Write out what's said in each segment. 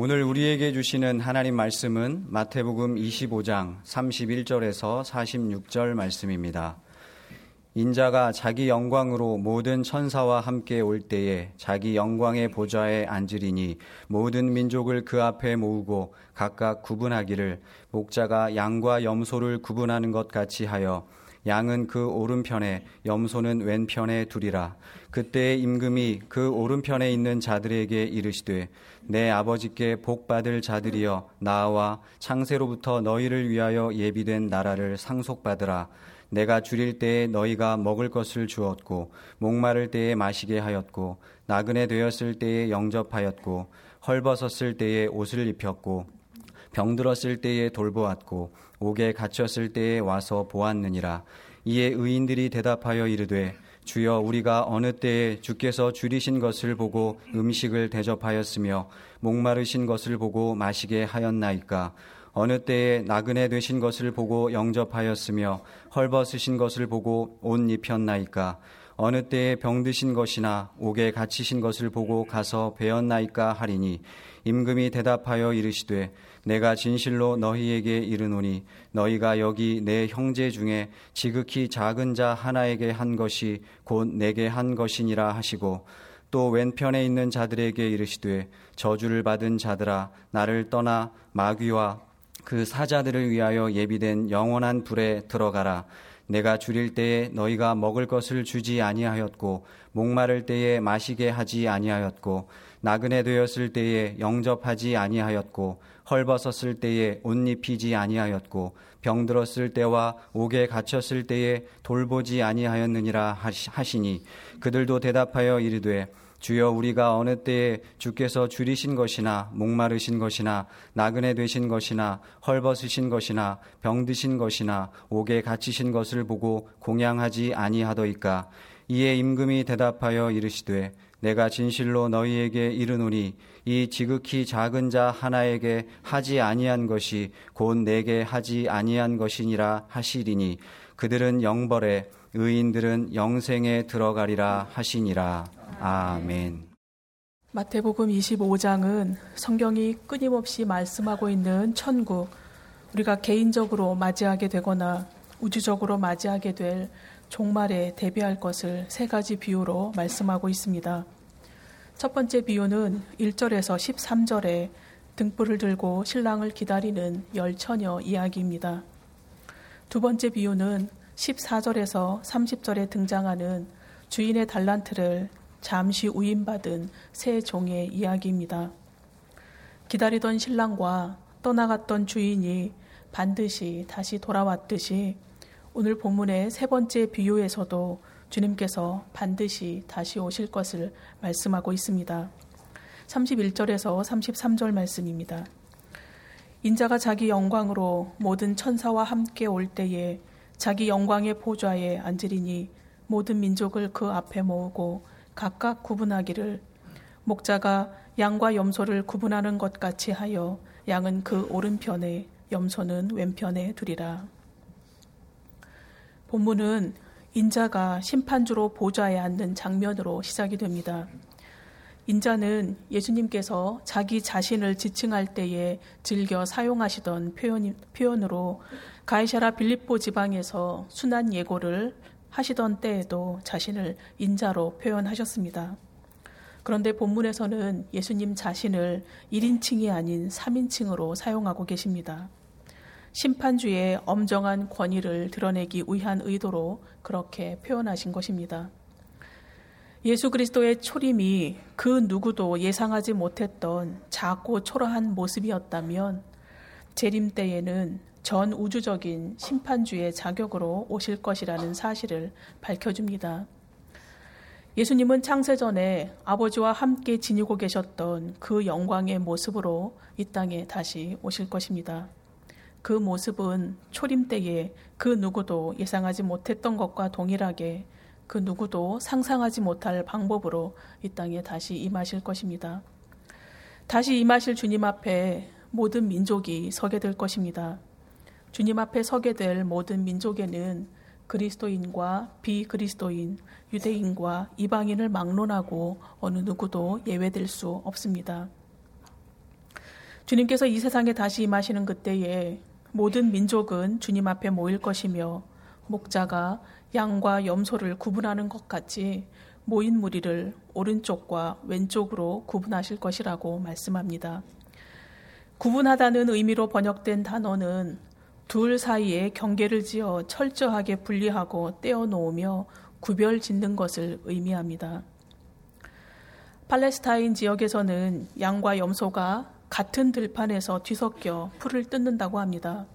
오늘 우리에게 주시는 하나님 말씀은 마태복음 25장 31절에서 46절 말씀입니다. 인자가 자기 영광으로 모든 천사와 함께 올 때에 자기 영광의 보좌에 앉으리니 모든 민족을 그 앞에 모으고 각각 구분하기를 목자가 양과 염소를 구분하는 것 같이 하여 양은 그 오른편에 염소는 왼편에 두리라. 그때 임금이 그 오른편에 있는 자들에게 이르시되 내 아버지께 복 받을 자들이여 나와 창세로부터 너희를 위하여 예비된 나라를 상속받으라. 내가 줄일 때에 너희가 먹을 것을 주었고 목마를 때에 마시게 하였고 나그네 되었을 때에 영접하였고 헐벗었을 때에 옷을 입혔고 병들었을 때에 돌보았고 옥에 갇혔을 때에 와서 보았느니라. 이에 의인들이 대답하여 이르되 주여 우리가 어느 때에 주께서 줄이신 것을 보고 음식을 대접하였으며 목마르신 것을 보고 마시게 하였나이까 어느 때에 나그네 되신 것을 보고 영접하였으며 헐벗으신 것을 보고 옷 입혔나이까 어느 때에 병드신 것이나 옥에 갇히신 것을 보고 가서 배웠나이까 하리니 임금이 대답하여 이르시되 내가 진실로 너희에게 이르노니 너희가 여기 내 형제 중에 지극히 작은 자 하나에게 한 것이 곧 내게 한 것이니라 하시고 또 왼편에 있는 자들에게 이르시되 저주를 받은 자들아 나를 떠나 마귀와 그 사자들을 위하여 예비된 영원한 불에 들어가라. 내가 줄일 때에 너희가 먹을 것을 주지 아니하였고 목마를 때에 마시게 하지 아니하였고 나그네 되었을 때에 영접하지 아니하였고 헐벗었을 때에 옷 입히지 아니하였고 병들었을 때와 옥에 갇혔을 때에 돌보지 아니하였느니라 하시니 그들도 대답하여 이르되 주여 우리가 어느 때에 주께서 줄이신 것이나 목마르신 것이나 나그네 되신 것이나 헐벗으신 것이나 병드신 것이나 옥에 갇히신 것을 보고 공양하지 아니하더이까? 이에 임금이 대답하여 이르시되 내가 진실로 너희에게 이르노니 이 지극히 작은 자 하나에게 하지 아니한 것이 곧 내게 하지 아니한 것이니라 하시리니 그들은 영벌에 의인들은 영생에 들어가리라 하시니라 아멘. 마태복음 25장은 성경이 끊임없이 말씀하고 있는 천국, 우리가 개인적으로 맞이하게 되거나 우주적으로 맞이하게 될 종말에 대비할 것을 세 가지 비유로 말씀하고 있습니다. 첫 번째 비유는 1절에서 13절에 등불을 들고 신랑을 기다리는 열 처녀 이야기입니다. 두 번째 비유는 14절에서 30절에 등장하는 주인의 달란트를 잠시 우임받은 새 종의 이야기입니다. 기다리던 신랑과 떠나갔던 주인이 반드시 다시 돌아왔듯이 오늘 본문의 세 번째 비유에서도 주님께서 반드시 다시 오실 것을 말씀하고 있습니다. 31절에서 33절 말씀입니다. 인자가 자기 영광으로 모든 천사와 함께 올 때에 자기 영광의 보좌에 앉으리니 모든 민족을 그 앞에 모으고 각각 구분하기를 목자가 양과 염소를 구분하는 것 같이 하여 양은 그 오른편에 염소는 왼편에 두리라. 본문은 인자가 심판주로 보좌에 앉는 장면으로 시작이 됩니다. 인자는 예수님께서 자기 자신을 지칭할 때에 즐겨 사용하시던 표현, 표현으로 가이샤라 빌립보 지방에서 순한 예고를 하시던 때에도 자신을 인자로 표현하셨습니다. 그런데 본문에서는 예수님 자신을 1인칭이 아닌 3인칭으로 사용하고 계십니다. 심판주의 엄정한 권위를 드러내기 위한 의도로 그렇게 표현하신 것입니다. 예수 그리스도의 초림이 그 누구도 예상하지 못했던 작고 초라한 모습이었다면 재림 때에는 전 우주적인 심판주의 자격으로 오실 것이라는 사실을 밝혀줍니다. 예수님은 창세전에 아버지와 함께 지니고 계셨던 그 영광의 모습으로 이 땅에 다시 오실 것입니다. 그 모습은 초림 때에 그 누구도 예상하지 못했던 것과 동일하게 그 누구도 상상하지 못할 방법으로 이 땅에 다시 임하실 것입니다. 다시 임하실 주님 앞에 모든 민족이 서게 될 것입니다. 주님 앞에 서게 될 모든 민족에는 그리스도인과 비그리스도인, 유대인과 이방인을 막론하고 어느 누구도 예외될 수 없습니다. 주님께서 이 세상에 다시 임하시는 그때에 모든 민족은 주님 앞에 모일 것이며 목자가 양과 염소를 구분하는 것 같이 모인 무리를 오른쪽과 왼쪽으로 구분하실 것이라고 말씀합니다. 구분하다는 의미로 번역된 단어는 둘 사이에 경계를 지어 철저하게 분리하고 떼어 놓으며 구별 짓는 것을 의미합니다. 팔레스타인 지역에서는 양과 염소가 같은 들판에서 뒤섞여 풀을 뜯는다고 합니다.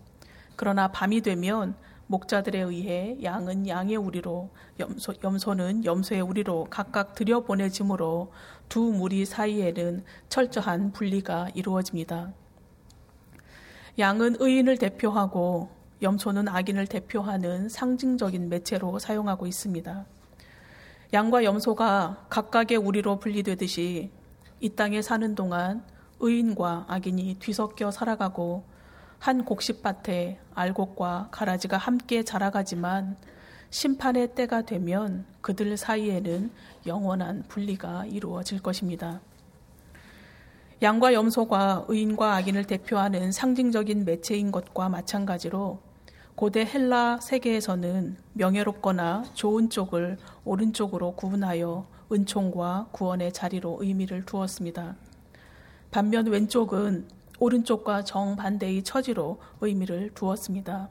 그러나 밤이 되면 목자들에 의해 양은 양의 우리로 염소, 염소는 염소의 우리로 각각 들여보내지므로 두 무리 사이에는 철저한 분리가 이루어집니다. 양은 의인을 대표하고 염소는 악인을 대표하는 상징적인 매체로 사용하고 있습니다. 양과 염소가 각각의 우리로 분리되듯이 이 땅에 사는 동안 의인과 악인이 뒤섞여 살아가고 한 곡식밭에 알곡과 가라지가 함께 자라가지만 심판의 때가 되면 그들 사이에는 영원한 분리가 이루어질 것입니다. 양과 염소가 의인과 악인을 대표하는 상징적인 매체인 것과 마찬가지로 고대 헬라 세계에서는 명예롭거나 좋은 쪽을 오른쪽으로 구분하여 은총과 구원의 자리로 의미를 두었습니다. 반면 왼쪽은 오른쪽과 정반대의 처지로 의미를 두었습니다.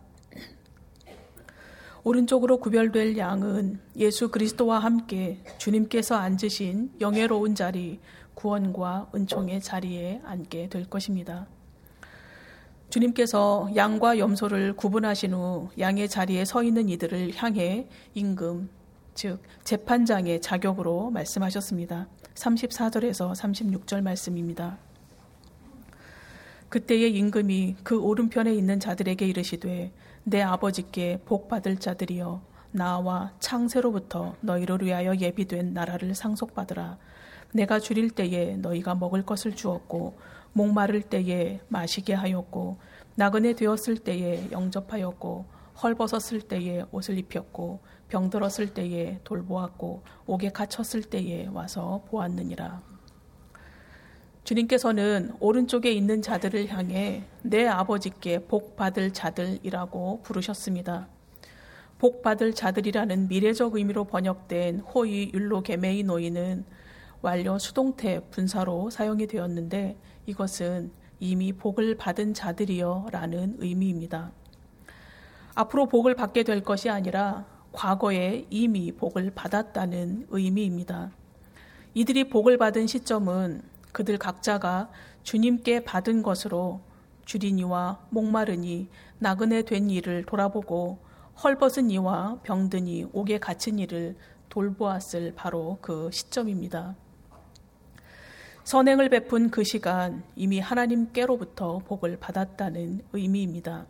오른쪽으로 구별될 양은 예수 그리스도와 함께 주님께서 앉으신 영예로운 자리, 구원과 은총의 자리에 앉게 될 것입니다. 주님께서 양과 염소를 구분하신 후 양의 자리에 서 있는 이들을 향해 임금, 즉 재판장의 자격으로 말씀하셨습니다. 34절에서 36절 말씀입니다. 그때의 임금이 그 오른편에 있는 자들에게 이르시되 내 아버지께 복 받을 자들이여 나와 창세로부터 너희를 위하여 예비된 나라를 상속받으라 내가 줄일 때에 너희가 먹을 것을 주었고 목마를 때에 마시게 하였고 나그네 되었을 때에 영접하였고 헐벗었을 때에 옷을 입혔고 병들었을 때에 돌보았고 옥에 갇혔을 때에 와서 보았느니라. 주님께서는 오른쪽에 있는 자들을 향해 내 아버지께 복 받을 자들이라고 부르셨습니다. 복 받을 자들이라는 미래적 의미로 번역된 호의 율로 개메이 노이는 완료 수동태 분사로 사용이 되었는데 이것은 이미 복을 받은 자들이여 라는 의미입니다. 앞으로 복을 받게 될 것이 아니라 과거에 이미 복을 받았다는 의미입니다. 이들이 복을 받은 시점은 그들 각자가 주님께 받은 것으로 주리니와 목마르니 나그네 된 이를 돌아보고 헐벗은 이와 병든 이 옥에 갇힌 이를 돌보았을 바로 그 시점입니다. 선행을 베푼 그 시간 이미 하나님께로부터 복을 받았다는 의미입니다.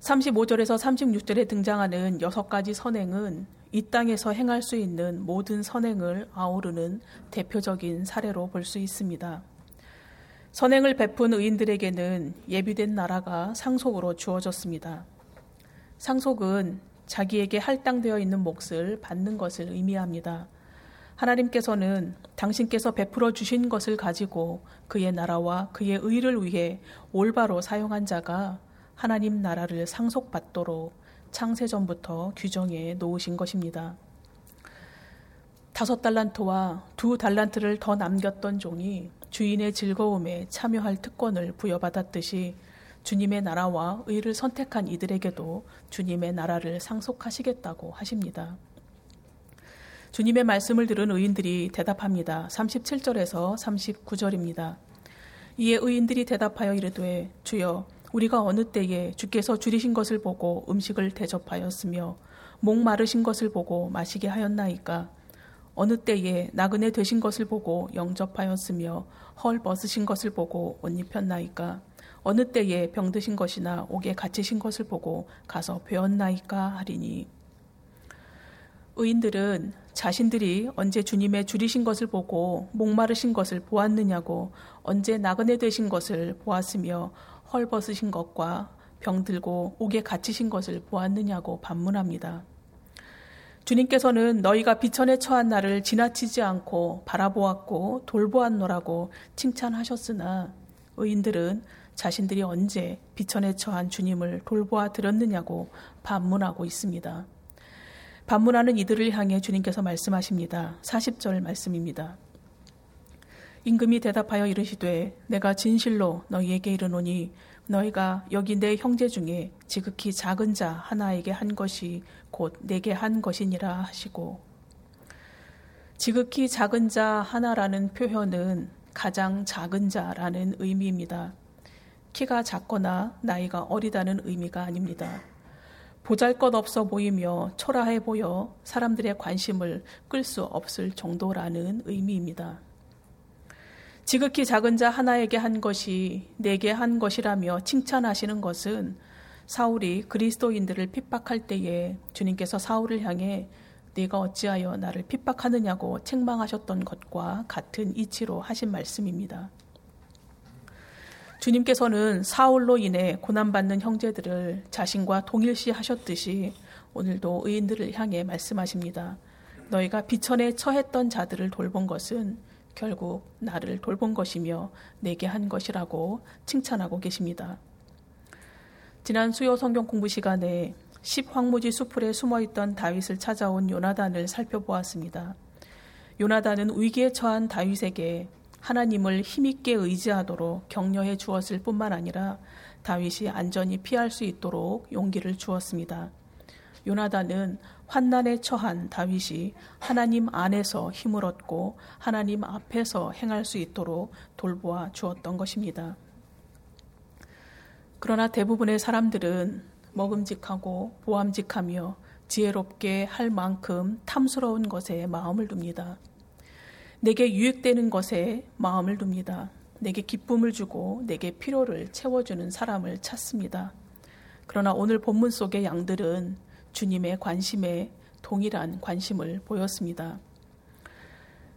35절에서 36절에 등장하는 여섯 가지 선행은 이 땅에서 행할 수 있는 모든 선행을 아우르는 대표적인 사례로 볼 수 있습니다. 선행을 베푼 의인들에게는 예비된 나라가 상속으로 주어졌습니다. 상속은 자기에게 할당되어 있는 몫을 받는 것을 의미합니다. 하나님께서는 당신께서 베풀어 주신 것을 가지고 그의 나라와 그의 의를 위해 올바로 사용한 자가 하나님 나라를 상속받도록 창세전부터 규정해 놓으신 것입니다. 다섯 달란트와 두 달란트를 더 남겼던 종이 주인의 즐거움에 참여할 특권을 부여받았듯이 주님의 나라와 의를 선택한 이들에게도 주님의 나라를 상속하시겠다고 하십니다. 주님의 말씀을 들은 의인들이 대답합니다. 37절에서 39절입니다. 이에 의인들이 대답하여 이르되 주여 우리가 어느 때에 주께서 줄이신 것을 보고 음식을 대접하였으며 목 마르신 것을 보고 마시게 하였나이까? 어느 때에 나그네 되신 것을 보고 영접하였으며 헐 벗으신 것을 보고 옷 입혔나이까? 어느 때에 병드신 것이나 옥에 갇히신 것을 보고 가서 배웠나이까 하리니? 의인들은 자신들이 언제 주님의 줄이신 것을 보고 목마르신 것을 보았느냐고 언제 나그네 되신 것을 보았으며 헐벗으신 것과 병 들고 옥에 갇히신 것을 보았느냐고 반문합니다. 주님께서는 너희가 비천에 처한 나를 지나치지 않고 바라보았고 돌보았노라고 칭찬하셨으나 의인들은 자신들이 언제 비천에 처한 주님을 돌보아 들었느냐고 반문하고 있습니다. 반문하는 이들을 향해 주님께서 말씀하십니다. 40절 말씀입니다. 임금이 대답하여 이르시되 내가 진실로 너희에게 이르노니 너희가 여기 내 형제 중에 지극히 작은 자 하나에게 한 것이 곧 내게 한 것이니라 하시고 지극히 작은 자 하나라는 표현은 가장 작은 자라는 의미입니다. 키가 작거나 나이가 어리다는 의미가 아닙니다. 보잘 것 없어 보이며 초라해 보여 사람들의 관심을 끌 수 없을 정도라는 의미입니다. 지극히 작은 자 하나에게 한 것이 내게 한 것이라며 칭찬하시는 것은 사울이 그리스도인들을 핍박할 때에 주님께서 사울을 향해 네가 어찌하여 나를 핍박하느냐고 책망하셨던 것과 같은 이치로 하신 말씀입니다. 주님께서는 사울로 인해 고난받는 형제들을 자신과 동일시 하셨듯이 오늘도 의인들을 향해 말씀하십니다. 너희가 비천에 처했던 자들을 돌본 것은 결국 나를 돌본 것이며 내게 한 것이라고 칭찬하고 계십니다. 지난 수요 성경 공부 시간에 십황무지 수풀에 숨어 있던 다윗을 찾아온 요나단을 살펴보았습니다. 요나단은 위기에 처한 다윗에게 하나님을 힘있게 의지하도록 격려해 주었을 뿐만 아니라 다윗이 안전히 피할 수 있도록 용기를 주었습니다. 요나단은 환난에 처한 다윗이 하나님 안에서 힘을 얻고 하나님 앞에서 행할 수 있도록 돌보아 주었던 것입니다. 그러나 대부분의 사람들은 먹음직하고 보암직하며 지혜롭게 할 만큼 탐스러운 것에 마음을 둡니다. 내게 유익되는 것에 마음을 둡니다. 내게 기쁨을 주고 내게 필요를 채워주는 사람을 찾습니다. 그러나 오늘 본문 속의 양들은 주님의 관심에 동일한 관심을 보였습니다.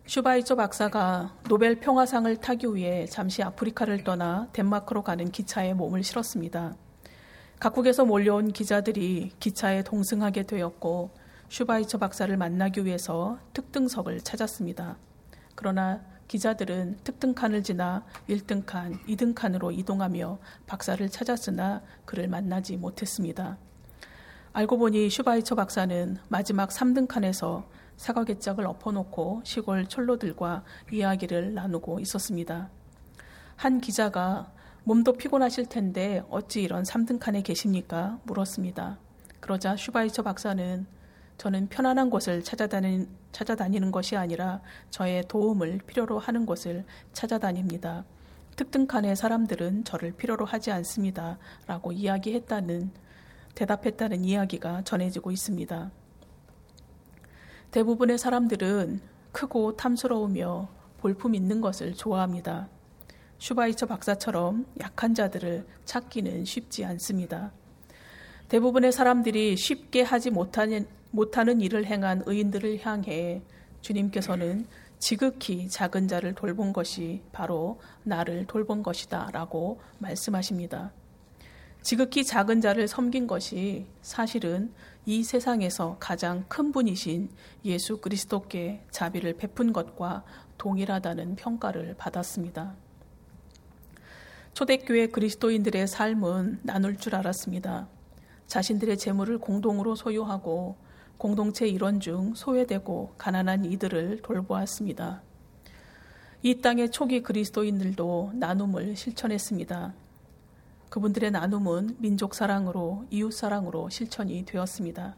슈바이처 박사가 노벨 평화상을 타기 위해 잠시 아프리카를 떠나 덴마크로 가는 기차에 몸을 실었습니다. 각국에서 몰려온 기자들이 기차에 동승하게 되었고 슈바이처 박사를 만나기 위해서 특등석을 찾았습니다. 그러나 기자들은 특등칸을 지나 1등 칸, 2등 칸으로 이동하며 박사를 찾았으나 그를 만나지 못했습니다. 알고 보니 슈바이처 박사는 마지막 3등 칸에서 사과 개짝을 엎어놓고 시골 철로들과 이야기를 나누고 있었습니다. 한 기자가 몸도 피곤하실 텐데 어찌 이런 3등 칸에 계십니까? 물었습니다. 그러자 슈바이처 박사는 저는 편안한 곳을 찾아다니, 찾아다니는 것이 아니라 저의 도움을 필요로 하는 곳을 찾아다닙니다. 특등칸의 사람들은 저를 필요로 하지 않습니다. 라고 이야기했다는 대답했다는 이야기가 전해지고 있습니다. 대부분의 사람들은 크고 탐스러우며 볼품 있는 것을 좋아합니다. 슈바이처 박사처럼 약한 자들을 찾기는 쉽지 않습니다. 대부분의 사람들이 쉽게 하지 못하는, 못하는 일을 행한 의인들을 향해 주님께서는 지극히 작은 자를 돌본 것이 바로 나를 돌본 것이다 라고 말씀하십니다. 지극히 작은 자를 섬긴 것이 사실은 이 세상에서 가장 큰 분이신 예수 그리스도께 자비를 베푼 것과 동일하다는 평가를 받았습니다. 초대교회 그리스도인들의 삶은 나눌 줄 알았습니다. 자신들의 재물을 공동으로 소유하고 공동체 일원 중 소외되고 가난한 이들을 돌보았습니다. 이 땅의 초기 그리스도인들도 나눔을 실천했습니다. 그분들의 나눔은 민족 사랑으로 이웃 사랑으로 실천이 되었습니다.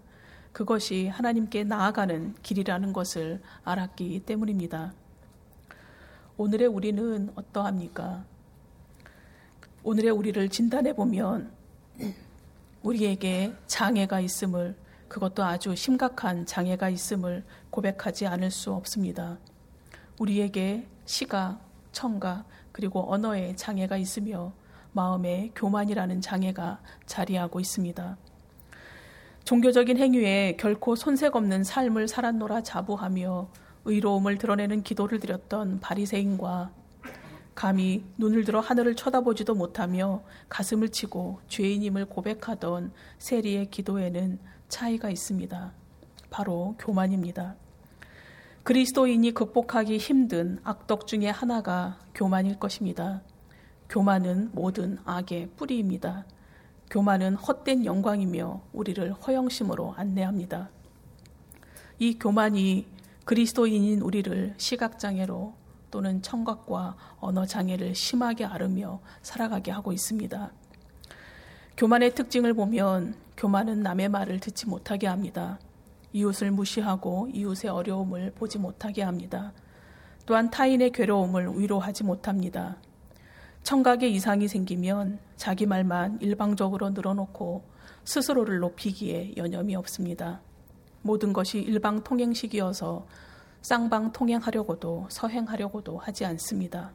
그것이 하나님께 나아가는 길이라는 것을 알았기 때문입니다. 오늘의 우리는 어떠합니까? 오늘의 우리를 진단해 보면 우리에게 장애가 있음을 그것도 아주 심각한 장애가 있음을 고백하지 않을 수 없습니다. 우리에게 시각, 청각, 그리고 언어의 장애가 있으며 마음에 교만이라는 장애가 자리하고 있습니다. 종교적인 행위에 결코 손색 없는 삶을 살았노라 자부하며 의로움을 드러내는 기도를 드렸던 바리새인과 감히 눈을 들어 하늘을 쳐다보지도 못하며 가슴을 치고 죄인임을 고백하던 세리의 기도에는 차이가 있습니다. 바로 교만입니다. 그리스도인이 극복하기 힘든 악덕 중의 하나가 교만일 것입니다. 교만은 모든 악의 뿌리입니다. 교만은 헛된 영광이며 우리를 허영심으로 안내합니다. 이 교만이 그리스도인인 우리를 시각장애로 또는 청각과 언어장애를 심하게 앓으며 살아가게 하고 있습니다. 교만의 특징을 보면 교만은 남의 말을 듣지 못하게 합니다. 이웃을 무시하고 이웃의 어려움을 보지 못하게 합니다. 또한 타인의 괴로움을 위로하지 못합니다. 청각에 이상이 생기면 자기 말만 일방적으로 늘어놓고 스스로를 높이기에 여념이 없습니다. 모든 것이 일방 통행식이어서 쌍방 통행하려고도 서행하려고도 하지 않습니다.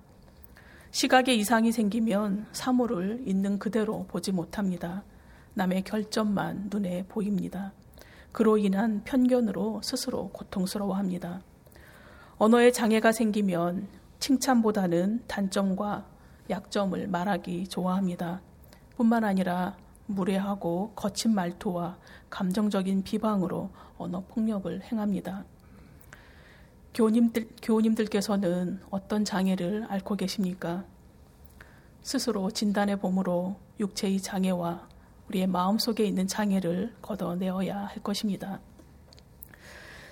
시각에 이상이 생기면 사물을 있는 그대로 보지 못합니다. 남의 결점만 눈에 보입니다. 그로 인한 편견으로 스스로 고통스러워합니다. 언어에 장애가 생기면 칭찬보다는 단점과 약점을 말하기 좋아합니다. 뿐만 아니라 무례하고 거친 말투와 감정적인 비방으로 언어 폭력을 행합니다. 교우님들, 교우님들께서는 어떤 장애를 앓고 계십니까? 스스로 진단해 봄으로 육체의 장애와 우리의 마음 속에 있는 장애를 걷어내어야 할 것입니다.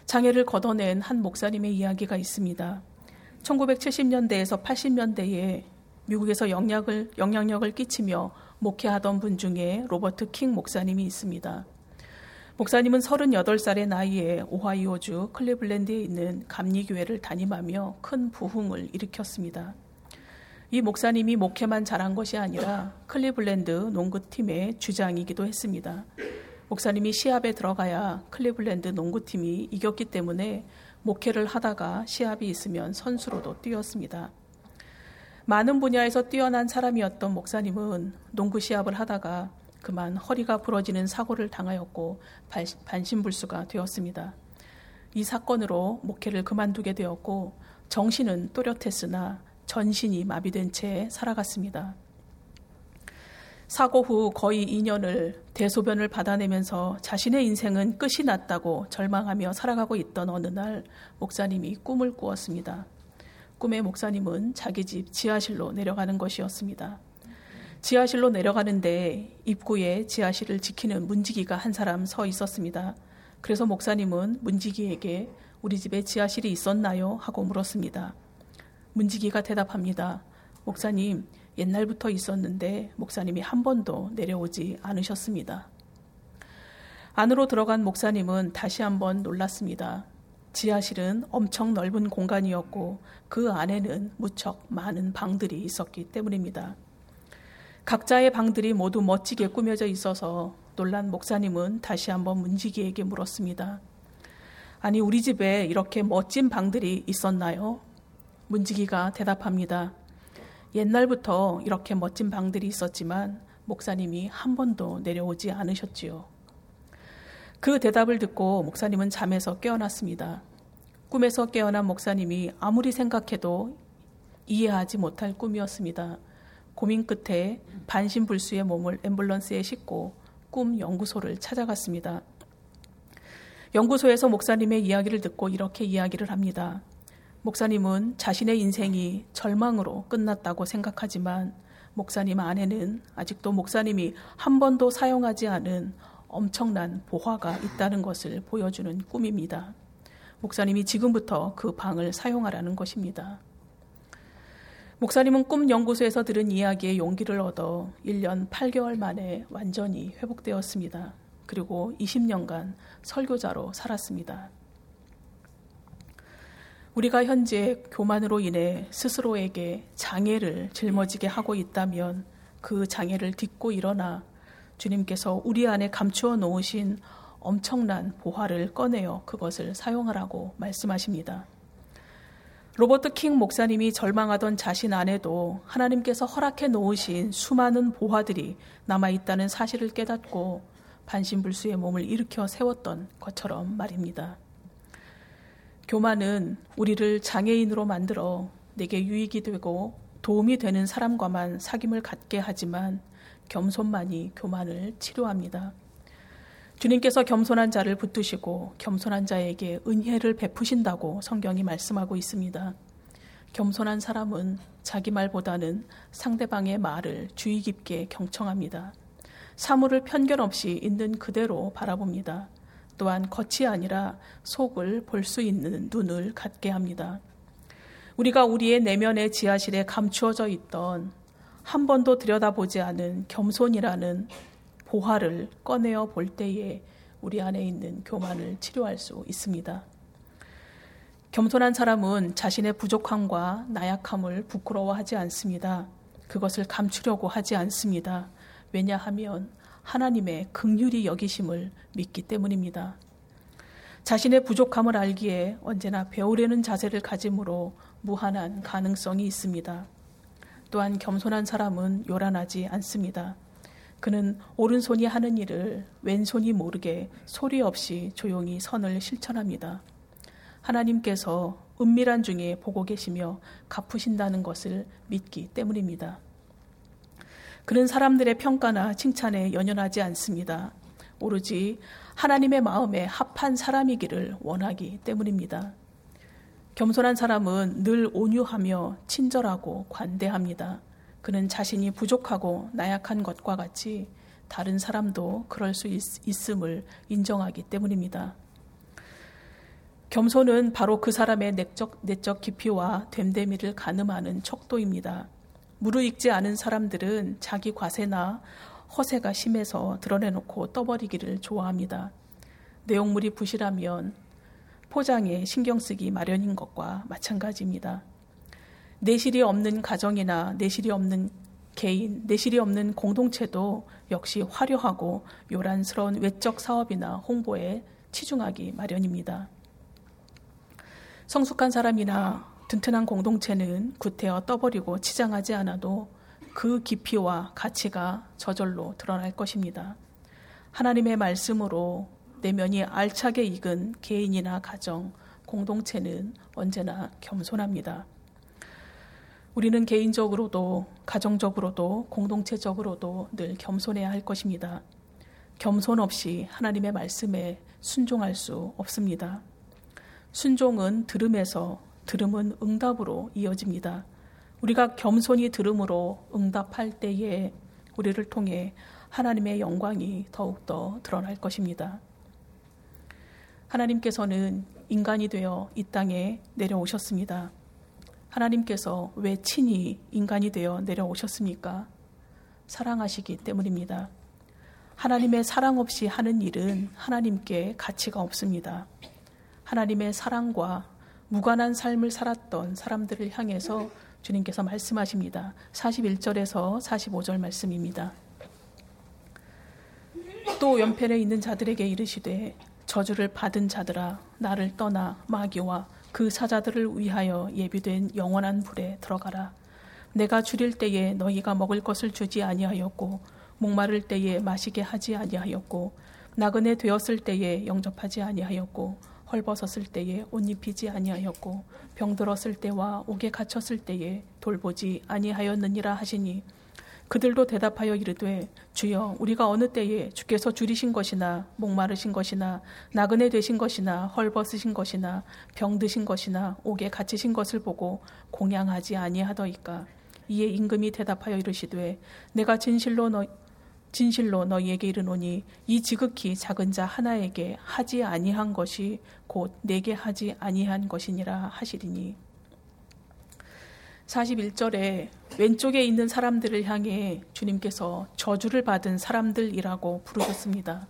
장애를 걷어낸 한 목사님의 이야기가 있습니다. 1970년대에서 80년대에 미국에서 영향을, 영향력을 끼치며 목회하던 분 중에 로버트 킹 목사님이 있습니다. 목사님은 38살의 나이에 오하이오주 클리블랜드에 있는 감리교회를 담임하며 큰 부흥을 일으켰습니다. 이 목사님이 목회만 잘한 것이 아니라 클리블랜드 농구팀의 주장이기도 했습니다. 목사님이 시합에 들어가야 클리블랜드 농구팀이 이겼기 때문에 목회를 하다가 시합이 있으면 선수로도 뛰었습니다. 많은 분야에서 뛰어난 사람이었던 목사님은 농구 시합을 하다가 그만 허리가 부러지는 사고를 당하였고 반신불수가 되었습니다. 이 사건으로 목회를 그만두게 되었고 정신은 또렷했으나 전신이 마비된 채 살아갔습니다. 사고 후 거의 2년을 대소변을 받아내면서 자신의 인생은 끝이 났다고 절망하며 살아가고 있던 어느 날 목사님이 꿈을 꾸었습니다. 꿈의 목사님은 자기 집 지하실로 내려가는 것이었습니다. 지하실로 내려가는데 입구에 지하실을 지키는 문지기가 한 사람 서 있었습니다. 그래서 목사님은 문지기에게 우리 집에 지하실이 있었나요? 하고 물었습니다. 문지기가 대답합니다. 목사님, 옛날부터 있었는데 목사님이 한 번도 내려오지 않으셨습니다. 안으로 들어간 목사님은 다시 한번 놀랐습니다. 지하실은 엄청 넓은 공간이었고 그 안에는 무척 많은 방들이 있었기 때문입니다. 각자의 방들이 모두 멋지게 꾸며져 있어서 놀란 목사님은 다시 한번 문지기에게 물었습니다. 아니, 우리 집에 이렇게 멋진 방들이 있었나요? 문지기가 대답합니다. 옛날부터 이렇게 멋진 방들이 있었지만 목사님이 한 번도 내려오지 않으셨지요. 그 대답을 듣고 목사님은 잠에서 깨어났습니다. 꿈에서 깨어난 목사님이 아무리 생각해도 이해하지 못할 꿈이었습니다. 고민 끝에 반신불수의 몸을 앰뷸런스에 싣고 꿈 연구소를 찾아갔습니다. 연구소에서 목사님의 이야기를 듣고 이렇게 이야기를 합니다. 목사님은 자신의 인생이 절망으로 끝났다고 생각하지만 목사님 안에는 아직도 목사님이 한 번도 사용하지 않은 엄청난 보화가 있다는 것을 보여주는 꿈입니다. 목사님이 지금부터 그 방을 사용하라는 것입니다. 목사님은 꿈 연구소에서 들은 이야기에 용기를 얻어 1년 8개월 만에 완전히 회복되었습니다. 그리고 20년간 설교자로 살았습니다. 우리가 현재 교만으로 인해 스스로에게 장애를 짊어지게 하고 있다면 그 장애를 딛고 일어나 주님께서 우리 안에 감추어 놓으신 엄청난 보화를 꺼내어 그것을 사용하라고 말씀하십니다. 로버트 킹 목사님이 절망하던 자신 안에도 하나님께서 허락해 놓으신 수많은 보화들이 남아 있다는 사실을 깨닫고 반신불수의 몸을 일으켜 세웠던 것처럼 말입니다. 교만은 우리를 장애인으로 만들어 내게 유익이 되고 도움이 되는 사람과만 사귐을 갖게 하지만 겸손만이 교만을 치료합니다. 주님께서 겸손한 자를 붙드시고 겸손한 자에게 은혜를 베푸신다고 성경이 말씀하고 있습니다. 겸손한 사람은 자기 말보다는 상대방의 말을 주의 깊게 경청합니다. 사물을 편견 없이 있는 그대로 바라봅니다. 또한 겉이 아니라 속을 볼 수 있는 눈을 갖게 합니다. 우리가 우리의 내면의 지하실에 감추어져 있던 한 번도 들여다보지 않은 겸손이라는 보화를 꺼내어 볼 때에 우리 안에 있는 교만을 치료할 수 있습니다. 겸손한 사람은 자신의 부족함과 나약함을 부끄러워하지 않습니다. 그것을 감추려고 하지 않습니다. 왜냐하면 하나님의 극률이 여기심을 믿기 때문입니다. 자신의 부족함을 알기에 언제나 배우려는 자세를 가짐으로 무한한 가능성이 있습니다. 또한 겸손한 사람은 요란하지 않습니다. 그는 오른손이 하는 일을 왼손이 모르게 소리 없이 조용히 선을 실천합니다. 하나님께서 은밀한 중에 보고 계시며 갚으신다는 것을 믿기 때문입니다. 그는 사람들의 평가나 칭찬에 연연하지 않습니다. 오로지 하나님의 마음에 합한 사람이기를 원하기 때문입니다. 겸손한 사람은 늘 온유하며 친절하고 관대합니다. 그는 자신이 부족하고 나약한 것과 같이 다른 사람도 그럴 수 있, 음을 인정하기 때문입니다. 겸손은 바로 그 사람의 내적, 내적 깊이와 됨됨이를 가늠하는 척도입니다. 무르익지 않은 사람들은 자기 과세나 허세가 심해서 드러내놓고 떠버리기를 좋아합니다. 내용물이 부실하면 포장에 신경 쓰기 마련인 것과 마찬가지입니다. 내실이 없는 가정이나 내실이 없는 개인, 내실이 없는 공동체도 역시 화려하고 요란스러운 외적 사업이나 홍보에 치중하기 마련입니다. 성숙한 사람이나 튼튼한 공동체는 구태여 떠버리고 치장하지 않아도 그 깊이와 가치가 저절로 드러날 것입니다. 하나님의 말씀으로 내면이 알차게 익은 개인이나 가정, 공동체는 언제나 겸손합니다. 우리는 개인적으로도 가정적으로도 공동체적으로도 늘 겸손해야 할 것입니다. 겸손 없이 하나님의 말씀에 순종할 수 없습니다. 순종은 들음에서 들음은 응답으로 이어집니다. 우리가 겸손히 들음으로 응답할 때에 우리를 통해 하나님의 영광이 더욱더 드러날 것입니다. 하나님께서는 인간이 되어 이 땅에 내려오셨습니다. 하나님께서 왜 친히 인간이 되어 내려오셨습니까? 사랑하시기 때문입니다. 하나님의 사랑 없이 하는 일은 하나님께 가치가 없습니다. 하나님의 사랑과 무관한 삶을 살았던 사람들을 향해서 주님께서 말씀하십니다. 41절에서 45절 말씀입니다. 또 연편에 있는 자들에게 이르시되 저주를 받은 자들아 나를 떠나 마귀와 그 사자들을 위하여 예비된 영원한 불에 들어가라. 내가 줄일 때에 너희가 먹을 것을 주지 아니하였고 목마를 때에 마시게 하지 아니하였고 나그네 되었을 때에 영접하지 아니하였고 헐벗었을 때에 옷 입히지 아니하였고 병들었을 때와 옥에 갇혔을 때에 돌보지 아니하였느니라 하시니 그들도 대답하여 이르되 주여 우리가 어느 때에 주께서 줄이신 것이나 목마르신 것이나 나그네 되신 것이나 헐벗으신 것이나 병드신 것이나 옥에 갇히신 것을 보고 공양하지 아니하더이까? 이에 임금이 대답하여 이르시되 내가 진실로 너 진실로 너희에게 이르노니 이 지극히 작은 자 하나에게 하지 아니한 것이 곧 내게 하지 아니한 것이니라 하시리니 41절에 왼쪽에 있는 사람들을 향해 주님께서 저주를 받은 사람들이라고 부르셨습니다.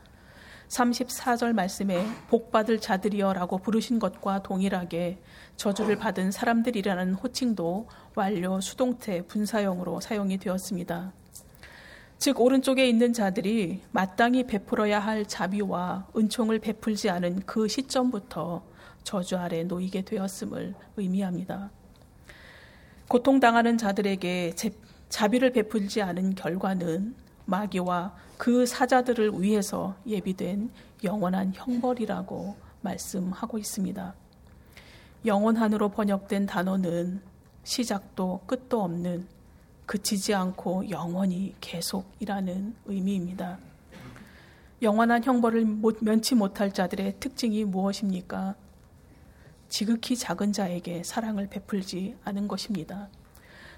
34절 말씀에 복받을 자들이여라고 부르신 것과 동일하게 저주를 받은 사람들이라는 호칭도 완료 수동태 분사형으로 사용이 되었습니다. 즉 오른쪽에 있는 자들이 마땅히 베풀어야 할 자비와 은총을 베풀지 않은 그 시점부터 저주 아래 놓이게 되었음을 의미합니다. 고통당하는 자들에게 자비를 베풀지 않은 결과는 마귀와 그 사자들을 위해서 예비된 영원한 형벌이라고 말씀하고 있습니다. 영원한으로 번역된 단어는 시작도 끝도 없는 그치지 않고 영원히 계속이라는 의미입니다. 영원한 형벌을 면치 못할 자들의 특징이 무엇입니까? 지극히 작은 자에게 사랑을 베풀지 않은 것입니다.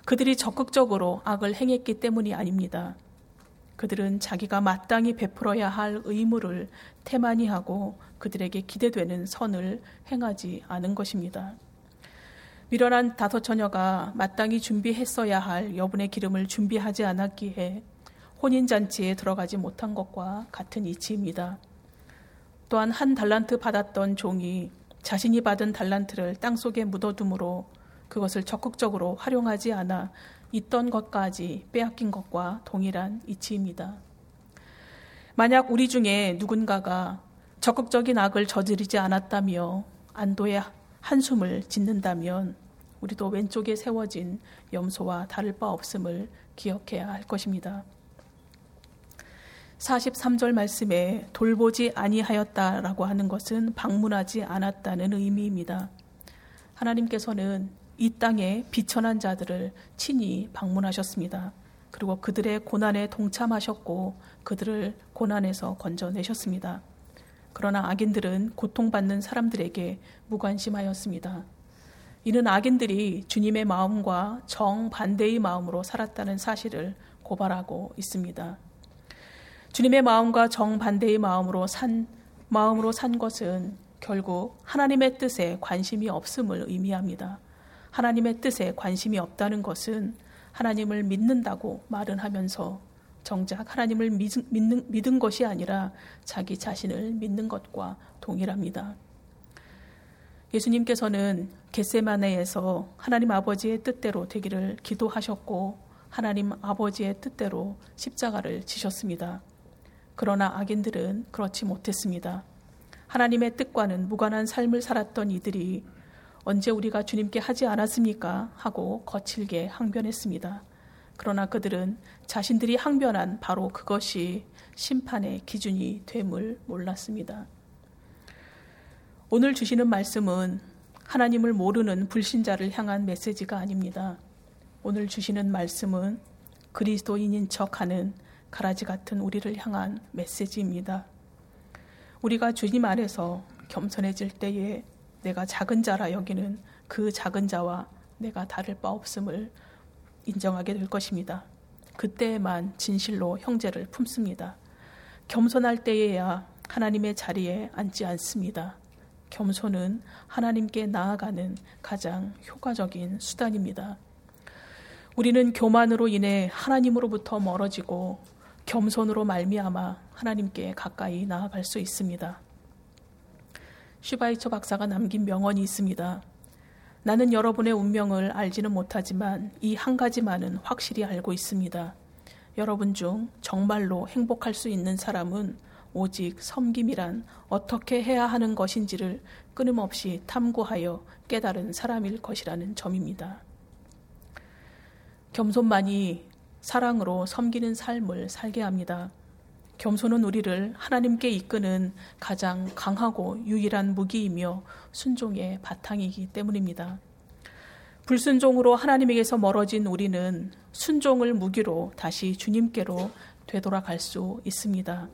그들이 적극적으로 악을 행했기 때문이 아닙니다. 그들은 자기가 마땅히 베풀어야 할 의무를 태만히 하고 그들에게 기대되는 선을 행하지 않은 것입니다. 미련한 다섯 처녀가 마땅히 준비했어야 할 여분의 기름을 준비하지 않았기에 혼인잔치에 들어가지 못한 것과 같은 이치입니다. 또한 한 달란트 받았던 종이 자신이 받은 달란트를 땅 속에 묻어둠으로 그것을 적극적으로 활용하지 않아 있던 것까지 빼앗긴 것과 동일한 이치입니다. 만약 우리 중에 누군가가 적극적인 악을 저지르지 않았다며 안도의 한숨을 짓는다면 우리도 왼쪽에 세워진 염소와 다를 바 없음을 기억해야 할 것입니다. 43절 말씀에 돌보지 아니하였다라고 하는 것은 방문하지 않았다는 의미입니다. 하나님께서는 이 땅에 비천한 자들을 친히 방문하셨습니다. 그리고 그들의 고난에 동참하셨고 그들을 고난에서 건져내셨습니다. 그러나 악인들은 고통받는 사람들에게 무관심하였습니다. 이는 악인들이 주님의 마음과 정반대의 마음으로 살았다는 사실을 고발하고 있습니다. 주님의 마음과 정반대의 마음으로 산 마음으로 산 것은 결국 하나님의 뜻에 관심이 없음을 의미합니다. 하나님의 뜻에 관심이 없다는 것은 하나님을 믿는다고 말은 하면서 정작 하나님을 믿는, 믿은 것이 아니라 자기 자신을 믿는 것과 동일합니다. 예수님께서는 겟세마네에서 하나님 아버지의 뜻대로 되기를 기도하셨고 하나님 아버지의 뜻대로 십자가를 지셨습니다. 그러나 악인들은 그렇지 못했습니다. 하나님의 뜻과는 무관한 삶을 살았던 이들이 언제 우리가 주님께 하지 않았습니까? 하고 거칠게 항변했습니다. 그러나 그들은 자신들이 항변한 바로 그것이 심판의 기준이 됨을 몰랐습니다. 오늘 주시는 말씀은 하나님을 모르는 불신자를 향한 메시지가 아닙니다. 오늘 주시는 말씀은 그리스도인인 척 하는 가라지 같은 우리를 향한 메시지입니다. 우리가 주님 안에서 겸손해질 때에 내가 작은 자라 여기는 그 작은 자와 내가 다를 바 없음을 인정하게 될 것입니다. 그때에만 진실로 형제를 품습니다. 겸손할 때에야 하나님의 자리에 앉지 않습니다. 겸손은 하나님께 나아가는 가장 효과적인 수단입니다. 우리는 교만으로 인해 하나님으로부터 멀어지고 겸손으로 말미암아 하나님께 가까이 나아갈 수 있습니다. 슈바이처 박사가 남긴 명언이 있습니다. 나는 여러분의 운명을 알지는 못하지만 이 한 가지만은 확실히 알고 있습니다. 여러분 중 정말로 행복할 수 있는 사람은 오직 섬김이란 어떻게 해야 하는 것인지를 끊임없이 탐구하여 깨달은 사람일 것이라는 점입니다. 겸손만이 사랑으로 섬기는 삶을 살게 합니다. 겸손은 우리를 하나님께 이끄는 가장 강하고 유일한 무기이며 순종의 바탕이기 때문입니다. 불순종으로 하나님에게서 멀어진 우리는 순종을 무기로 다시 주님께로 되돌아갈 수 있습니다.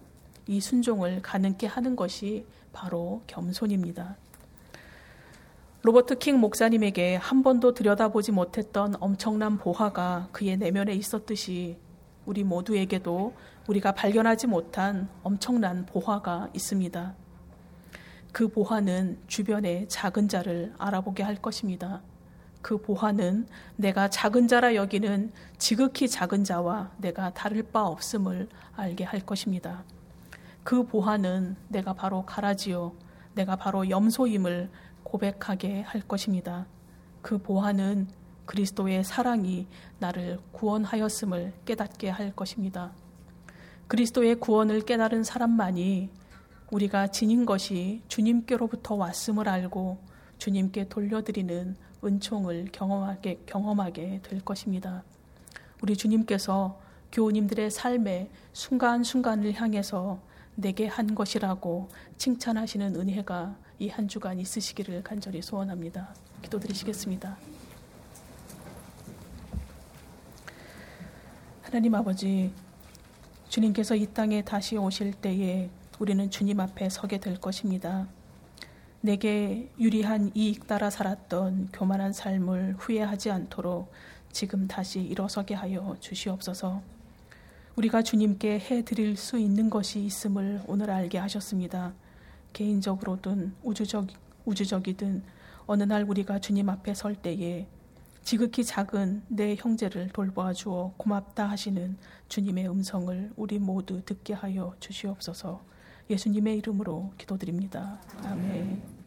이 순종을 가능케 하는 것이 바로 겸손입니다. 로버트 킹 목사님에게 한 번도 들여다보지 못했던 엄청난 보화가 그의 내면에 있었듯이 우리 모두에게도 우리가 발견하지 못한 엄청난 보화가 있습니다. 그 보화는 주변의 작은 자를 알아보게 할 것입니다. 그 보화는 내가 작은 자라 여기는 지극히 작은 자와 내가 다를 바 없음을 알게 할 것입니다. 그 보화는 내가 바로 가라지요. 내가 바로 염소임을 고백하게 할 것입니다. 그 보화는 그리스도의 사랑이 나를 구원하였음을 깨닫게 할 것입니다. 그리스도의 구원을 깨달은 사람만이 우리가 지닌 것이 주님께로부터 왔음을 알고 주님께 돌려드리는 은총을 경험하게, 경험하게 될 것입니다. 우리 주님께서 교우님들의 삶의 순간순간을 향해서 내게 한 것이라고 칭찬하시는 은혜가 이 한 주간 있으시기를 간절히 소원합니다. 기도드리시겠습니다. 하나님 아버지, 주님께서 이 땅에 다시 오실 때에 우리는 주님 앞에 서게 될 것입니다. 내게 유리한 이익 따라 살았던 교만한 삶을 후회하지 않도록 지금 다시 일어서게 하여 주시옵소서. 우리가 주님께 해 드릴 수 있는 것이 있음을 오늘 알게 하셨습니다. 개인적으로든 우주적 우주적이든 어느 날 우리가 주님 앞에 설 때에 지극히 작은 내 형제를 돌보아 주어 고맙다 하시는 주님의 음성을 우리 모두 듣게 하여 주시옵소서. 예수님의 이름으로 기도드립니다. 아멘.